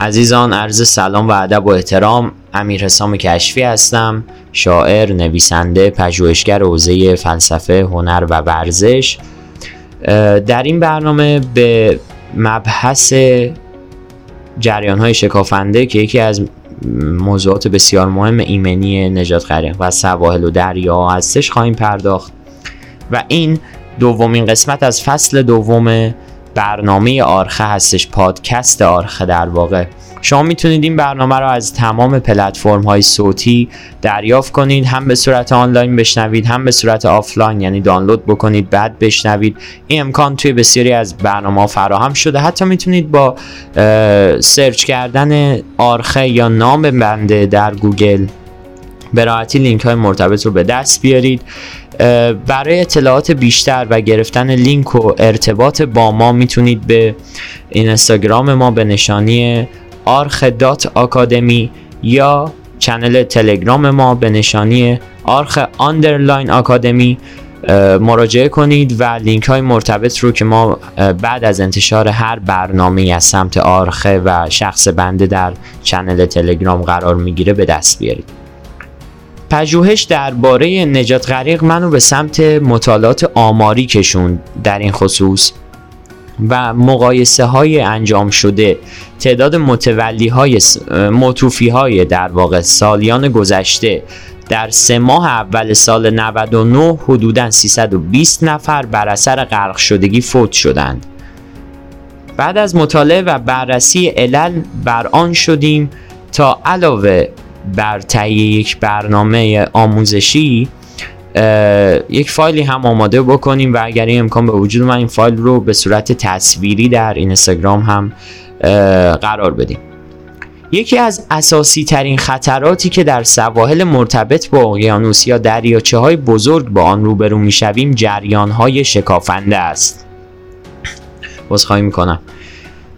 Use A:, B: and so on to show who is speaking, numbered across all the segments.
A: عزیزان عرض سلام و ادب و احترام. امیر حسام کشفی هستم شاعر نویسنده پژوهشگر حوزه فلسفه هنر و ورزش. در این برنامه به مبحث جریان های شکافنده که یکی از موضوعات بسیار مهم ایمنی نجات غریق و سواحل و دریا هستش خواهیم پرداخت. و این دومین قسمت از فصل دوم برنامه آرخه هستش پادکست آرخه در واقع. شما می‌تونید این برنامه رو از تمام پلتفرم های صوتی دریافت کنید هم به صورت آنلاین بشنوید هم به صورت آفلاین یعنی دانلود بکنید بعد بشنوید. این امکان توی بسیاری از برنامه فراهم شده. حتی می‌تونید با سرچ کردن آرخه یا نام بنده در گوگل به راحتی لینک های مرتبط رو به دست بیارید. برای اطلاعات بیشتر و گرفتن لینک و ارتباط با ما می‌تونید به اینستاگرام ما به نشانی آرخ dot academy یا channel تلگرام ما به نشانی آرخ underline academy مراجعه کنید و لینک های مرتبط رو که ما بعد از انتشار هر برنامه از سمت آرخه و شخص بنده در channel تلگرام قرار می‌گیره به دست بیارید. پژوهش درباره نجات غریق منو به سمت مطالعات آماری کشوند در این خصوص و مقایسه های انجام شده تعداد متولی های موتوفی های در واقع سالیان گذشته در سه ماه اول سال 99 حدودا 320 نفر بر اثر غرق شدگی فوت شدند. بعد از مطالعه و بررسی علل بر آن شدیم تا علاوه بر تهیه یک برنامه آموزشی یک فایلی هم آماده بکنیم و اگر این امکان به وجود من این فایل رو به صورت تصویری در اینستاگرام هم قرار بدیم. یکی از اساسی ترین خطراتی که در سواحل مرتبط با اقیانوس یا دریاچه های بزرگ با آن روبرو می شویم جریان های شکافنده است. بازخواهی می کنم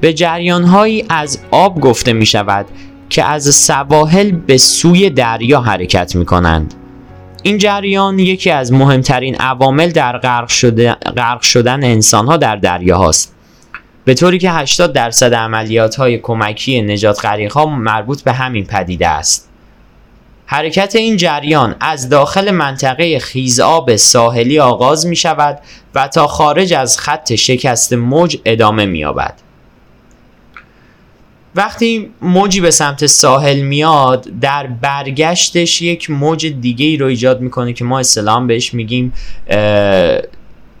A: به جریان هایی از آب گفته می شود که از سواحل به سوی دریا حرکت می کنند این جریان یکی از مهمترین عوامل در غرق, شده، غرق شدن انسان ها در دریا هاست. به طوری که 80 درصد عملیات های کمکی نجات غریق ها مربوط به همین پدیده است. حرکت این جریان از داخل منطقه خیزآب ساحلی آغاز می شود و تا خارج از خط شکست موج ادامه می یابد. وقتی موجی به سمت ساحل میاد در برگشتش یک موج دیگه ای رو ایجاد می‌کنه که ما اسلام بهش میگیم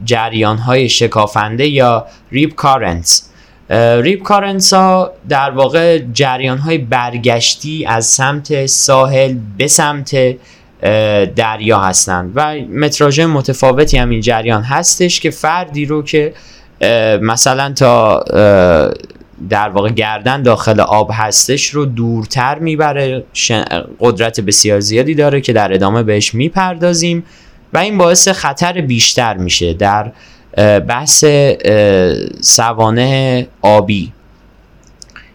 A: جریان های شکافنده یا ریپ کارنتس ریپ کارنتس ها در واقع جریان های برگشتی از سمت ساحل به سمت دریا هستند و متراژ متفاوتی هم این جریان هستش که فردی رو که مثلا تا در واقع گردن داخل آب هستش رو دورتر می‌بره. قدرت بسیار زیادی داره که در ادامه بهش می‌پردازیم و این باعث خطر بیشتر میشه در بحث سوانه آبی.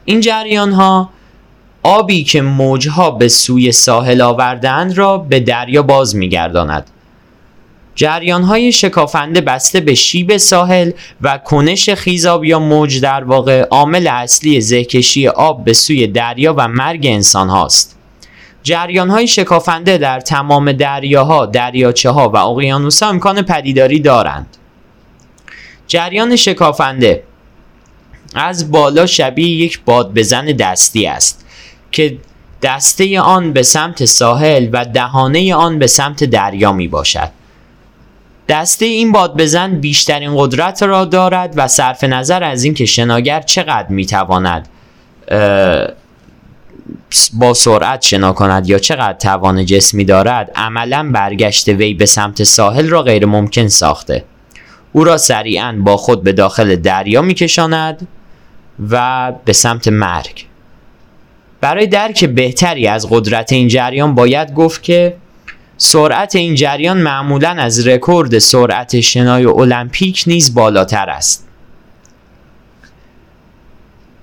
A: این جریان ها آبی که موجها به سوی ساحل آوردن را به دریا باز میگرداند. جریان های شکافنده بسته به شیب ساحل و کنش خیزاب یا موج در واقع عامل اصلی زهکشی آب به سوی دریا و مرگ انسان هاست. جریان های شکافنده در تمام دریاها، دریاچه ها و اقیانوس ها امکان پدیداری دارند. جریان شکافنده از بالا شبیه یک باد بزن دستی است که دسته آن به سمت ساحل و دهانه آن به سمت دریا می باشد. دسته این باد بزن بیشترین قدرت را دارد و صرف نظر از اینکه شناگر چقدر می‌تواند با سرعت شنا کند یا چقدر توان جسمی دارد عملا برگشت وی به سمت ساحل را غیر ممکن ساخته. او را سریعا با خود به داخل دریا میکشاند و به سمت مرگ. برای درک بهتری از قدرت این جریان باید گفت که سرعت این جریان معمولا از رکورد سرعت شنای المپیک نیز بالاتر است.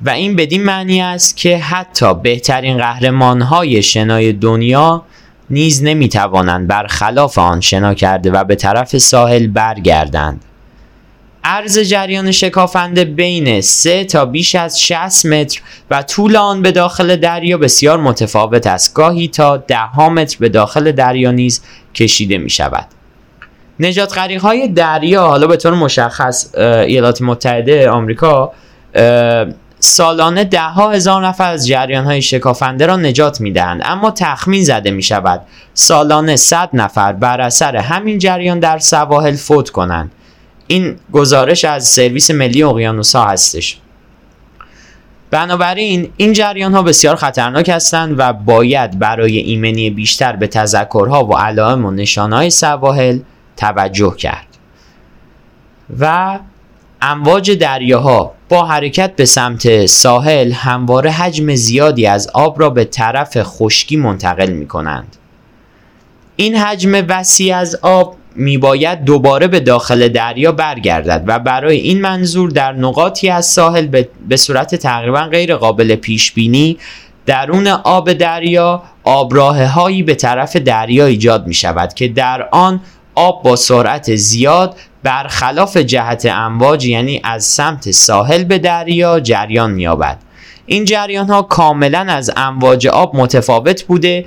A: و این بدین معنی است که حتی بهترین قهرمان های شنای دنیا نیز نمی توانند برخلاف آن شنا کرده و به طرف ساحل برگردند. عرض جریان شکافنده بین 3 تا بیش از 60 متر و طول آن به داخل دریا بسیار متفاوت است. گاهی تا ده متر به داخل دریا نیز کشیده می شود نجات های دریا حالا به طور مشخص ایالات متحده آمریکا سالانه ده ها هزار نفر از جریان های شکافنده را نجات می دهند اما تخمین زده می شود سالانه 100 نفر بر اثر همین جریان در سواحل فوت کنند. این گزارش از سرویس ملی اقیانوس ها هستش بنابراین این جریان ها بسیار خطرناک هستند و باید برای ایمنی بیشتر به تذکرها و علائم و نشانهای سواحل توجه کرد و امواج دریاها با حرکت به سمت ساحل همواره حجم زیادی از آب را به طرف خشکی منتقل می کنند. این حجم وسیع از آب می باید دوباره به داخل دریا برگردد و برای این منظور در نقاطی از ساحل به صورت تقریبا غیر قابل پیش بینی درون آب دریا آبراه هایی به طرف دریا ایجاد می شود که در آن آب با سرعت زیاد برخلاف جهت امواج یعنی از سمت ساحل به دریا جریان مییابد. این جریان ها کاملا از امواج آب متفاوت بوده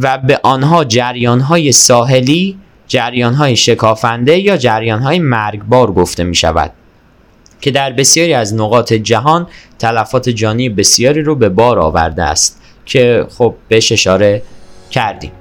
A: و به آنها جریان های ساحلی جریان های شکافنده یا جریان های مرگبار گفته می شود که در بسیاری از نقاط جهان تلفات جانی بسیاری رو به بار آورده است که خب بهش اشاره کردیم.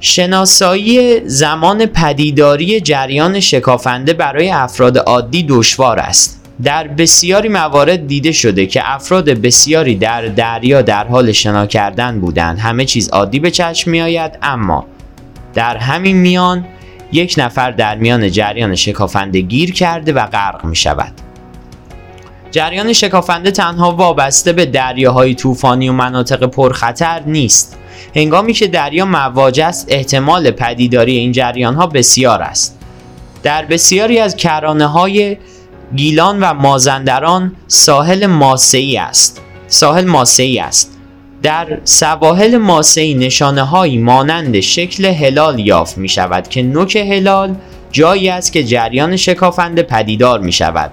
A: شناسایی زمان پدیداری جریان شکافنده برای افراد عادی دشوار است. در بسیاری موارد دیده شده که افراد بسیاری در دریا در حال شنا کردن بودند. همه چیز عادی به چشم می آید اما در همین میان یک نفر در میان جریان شکافنده گیر کرده و غرق می شود. جریان شکافنده تنها وابسته به دریاهای طوفانی و مناطق پرخطر نیست. هنگامی که دریا مواج است احتمال پدیداری این جریان ها بسیار است. در بسیاری از کرانه های گیلان و مازندران ساحل ماسه‌ای است. ساحل ماسه‌ای است. در سواحل ماسه‌ای نشانه هایی مانند شکل هلال یافت می شود که نوک هلال جایی است که جریان شکافنده پدیدار می شود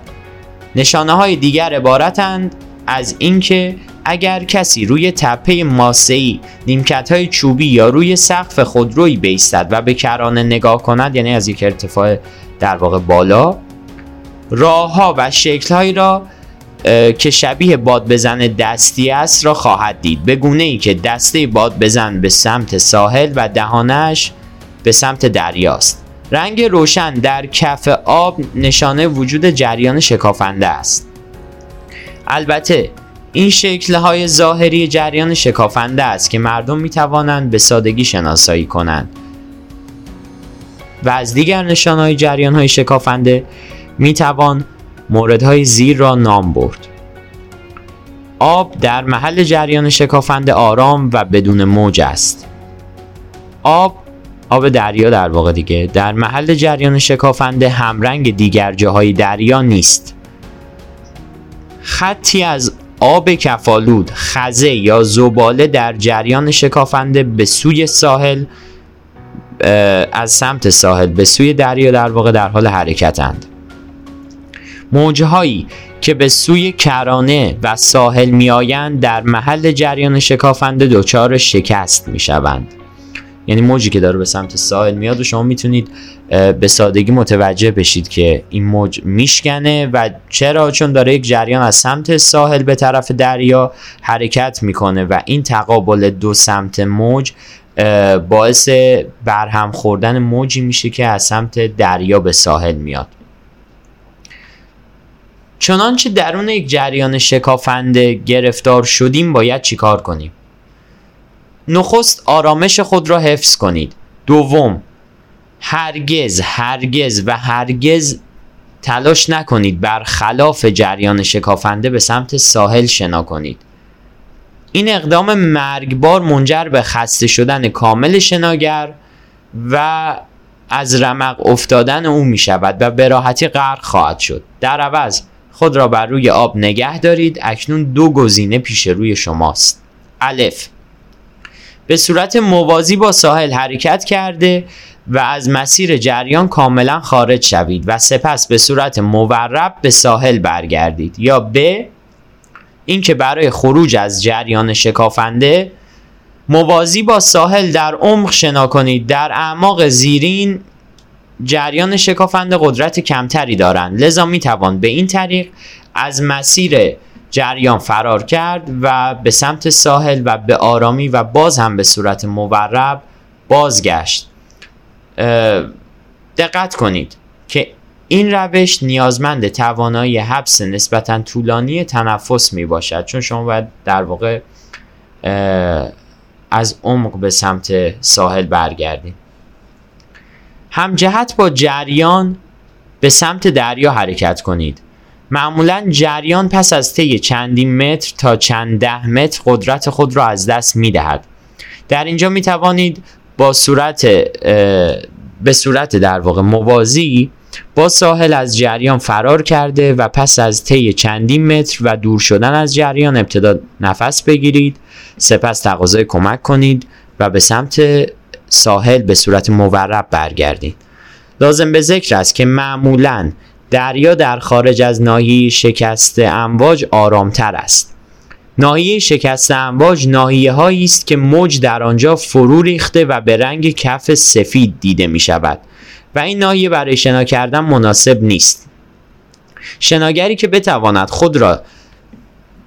A: نشانه های دیگر عبارتند از اینکه اگر کسی روی تپه ماسه‌ای نیمکت های چوبی یا روی سقف خودرویی بیستد و به کرانه نگاه کند یعنی از یک ارتفاع در واقع بالا راه ها و شکل را که شبیه باد بزن دستی است را خواهد دید. به گونه ای که دسته باد بزن به سمت ساحل و دهانش به سمت دریاست. رنگ روشن در کف آب نشانه وجود جریان شکافنده است. البته این شکلهای ظاهری جریان شکافنده است که مردم می توانند به سادگی شناسایی کنند. و از دیگر نشانهای جریان های شکافنده می توان موردهای زیر را نام برد. آب در محل جریان شکافنده آرام و بدون موج است. آب آب دریا در واقع دیگه در محل جریان شکافنده همرنگ دیگر جاهای دریا نیست. خطی از آب کفالود، خزه یا زباله در جریان شکافنده به سوی ساحل از سمت ساحل به سوی دریا در واقع در حال حرکتند. موجهایی که به سوی کرانه و ساحل میآیند در محل جریان شکافنده دچار شکست می‌شوند. یعنی موجی که داره به سمت ساحل میاد و شما می‌تونید به سادگی متوجه بشید که این موج میشکنه و چرا؟ چون داره یک جریان از سمت ساحل به طرف دریا حرکت می‌کنه و این تقابل دو سمت موج باعث برهم خوردن موجی میشه که از سمت دریا به ساحل میاد. چنانچه درون یک جریان شکافنده گرفتار شدیم باید چیکار کنیم؟ نخست آرامش خود را حفظ کنید. دوم هرگز هرگز و هرگز تلاش نکنید بر خلاف جریان شکافنده به سمت ساحل شنا کنید. این اقدام مرگبار منجر به خسته شدن کامل شناگر و از رمق افتادن او می شود و به راحتی غرق خواهد شد. در عوض خود را بر روی آب نگه دارید. اکنون دو گزینه پیش روی شماست. الف. به صورت موازی با ساحل حرکت کرده و از مسیر جریان کاملا خارج شوید و سپس به صورت مورب به ساحل برگردید. یا ب. اینکه برای خروج از جریان شکافنده موازی با ساحل در عمق شنا کنید. در اعماق زیرین جریان شکافنده قدرت کمتری دارند. لذا می توان به این طریق از مسیر جریان فرار کرد و به سمت ساحل و به آرامی و باز هم به صورت مورب بازگشت. دقت کنید که این روش نیازمند توانایی حبس نسبتا طولانی تنفس می باشد چون شما باید در واقع از عمق به سمت ساحل برگردید. همجهت با جریان به سمت دریا حرکت کنید. معمولا جریان پس از طی چندین متر تا چند ده متر قدرت خود را از دست می دهد در اینجا می توانید با صورت به صورت در واقع موازی با ساحل از جریان فرار کرده و پس از طی چندین متر و دور شدن از جریان ابتدا نفس بگیرید سپس تقاضای کمک کنید و به سمت ساحل به صورت مورب برگردید لازم به ذکر است که معمولا دریا در خارج از ناحیه شکست امواج آرامتر است. ناحیه شکست امواج ناحیه است که موج در آنجا فرو ریخته و به رنگ کف سفید دیده می شود و این ناحیه برای شنا کردن مناسب نیست. شناگری که بتواند خود را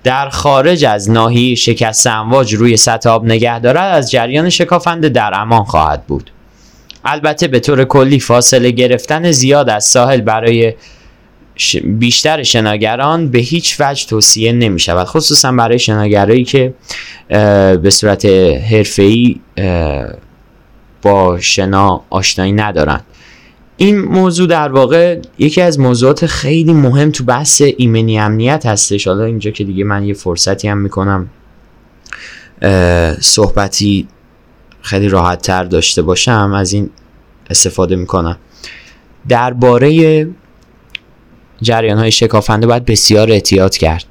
A: در خارج از ناحیه شکست امواج روی سطح آب نگه دارد از جریان شکافنده در امان خواهد بود. البته به طور کلی فاصله گرفتن زیاد از ساحل برای بیشتر شناگران به هیچ وجه توصیه نمی شود خصوصا برای شناگرایی که به صورت حرفه‌ای با شنا آشنایی ندارند. این موضوع در واقع یکی از موضوعات خیلی مهم تو بحث ایمنی امنیت هستش. حالا اینجا که دیگه من یه فرصتی هم می‌کنم صحبتی خیلی راحت تر داشته باشم از این استفاده می‌کنم. درباره جریان های شکافنده باید بسیار احتیاط کرد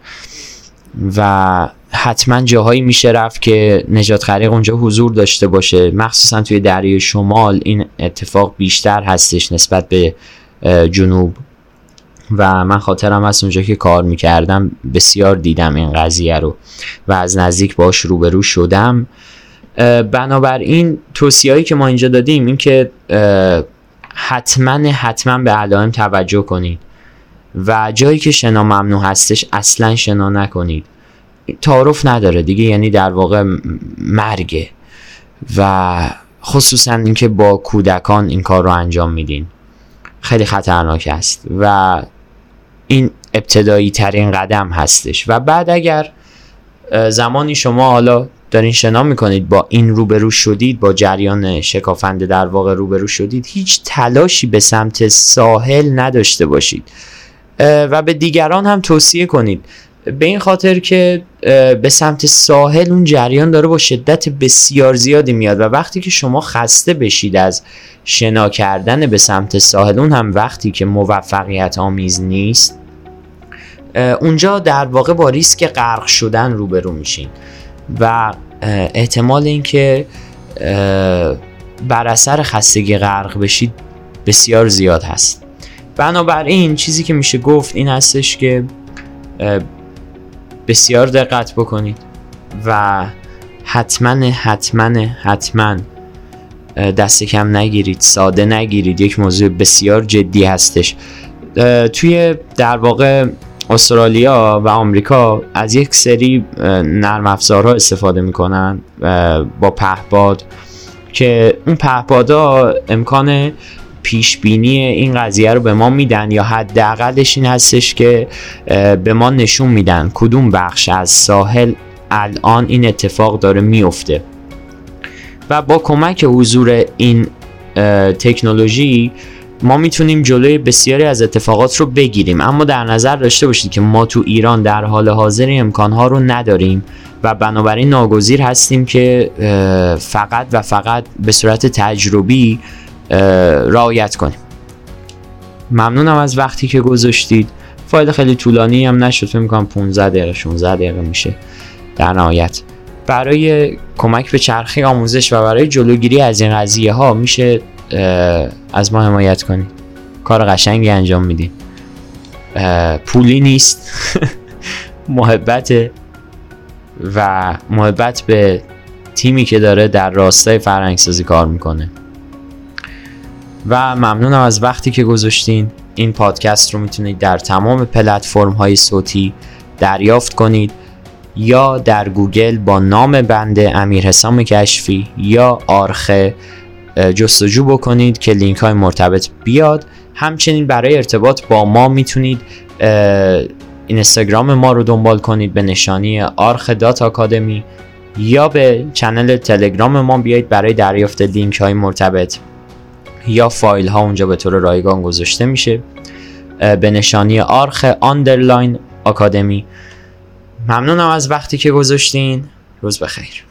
A: و حتما جاهایی میشه رفت که نجات غریق اونجا حضور داشته باشه. مخصوصا توی دریای شمال این اتفاق بیشتر هستش نسبت به جنوب. و من خاطرم از اونجا که کار می‌کردم بسیار دیدم این قضیه رو و از نزدیک باش روبرو شدم. بنابراین توصیهایی که ما اینجا دادیم این که حتما حتما به علائم توجه کنید. و جایی که شنا ممنوع هستش اصلا شنا نکنید. تعارف نداره دیگه یعنی در واقع مرگه. و خصوصا اینکه با کودکان این کار رو انجام میدین. خیلی خطرناک است. و این ابتدایی ترین قدم هستش. و بعد اگر زمانی شما حالا دارین شنا می‌کنید با این روبرو شدید با جریان شکافنده در واقع روبرو شدید هیچ تلاشی به سمت ساحل نداشته باشید. و به دیگران هم توصیه کنید. به این خاطر که به سمت ساحل اون جریان داره با شدت بسیار زیادی میاد و وقتی که شما خسته بشید از شنا کردن به سمت ساحل اون هم وقتی که موفقیت آمیز نیست اونجا در واقع با ریسک غرق شدن روبرو میشین و احتمال اینکه بر اثر خستگی غرق بشید بسیار زیاد هست. بنابراین چیزی که میشه گفت این هستش که بسیار دقت بکنید. و حتما حتما حتما دست کم نگیرید ساده نگیرید. یک موضوع بسیار جدی هستش. توی در واقع استرالیا و آمریکا از یک سری نرم افزارها استفاده می‌کنن با پهباد که اون پهپادا امکان پیش بینی این قضیه رو به ما میدن یا حداقلش این هستش که به ما نشون میدن کدوم بخش از ساحل الان این اتفاق داره میفته. و با کمک حضور این تکنولوژی ما می‌تونیم جلوی بسیاری از اتفاقات رو بگیریم. اما در نظر داشته باشید که ما تو ایران در حال حاضر امکانها رو نداریم و بنابراین ناگزیر هستیم که فقط و فقط به صورت تجربی رعایت کنیم. ممنونم از وقتی که گذاشتید. فایل خیلی طولانی هم نشد فکر می‌کنم 15 دقیقه 16 دقیقه میشه در نهایت. برای کمک به چرخه آموزش و برای جلوگیری از این قضیه ها میشه از ما حمایت کنید. کار قشنگی انجام میدیم پولی نیست. محبت و محبت به تیمی که داره در راستای فرهنگسازی کار می‌کنه. و ممنونم از وقتی که گذاشتین. این پادکست رو می‌تونید در تمام پلتفرم های صوتی دریافت کنید یا در گوگل با نام بنده امیر حسام کشفی یا آرخه جستجو بکنید که لینک های مرتبط بیاد. همچنین برای ارتباط با ما می‌تونید اینستاگرام ما رو دنبال کنید به نشانی آرخ dot academy یا به channel تلگرام ما بیایید برای دریافت لینک های مرتبط. یا فایل ها اونجا به طور رایگان گذاشته میشه. به نشانی آرخ underline academy. ممنونم از وقتی که گذاشتین. روز بخیر.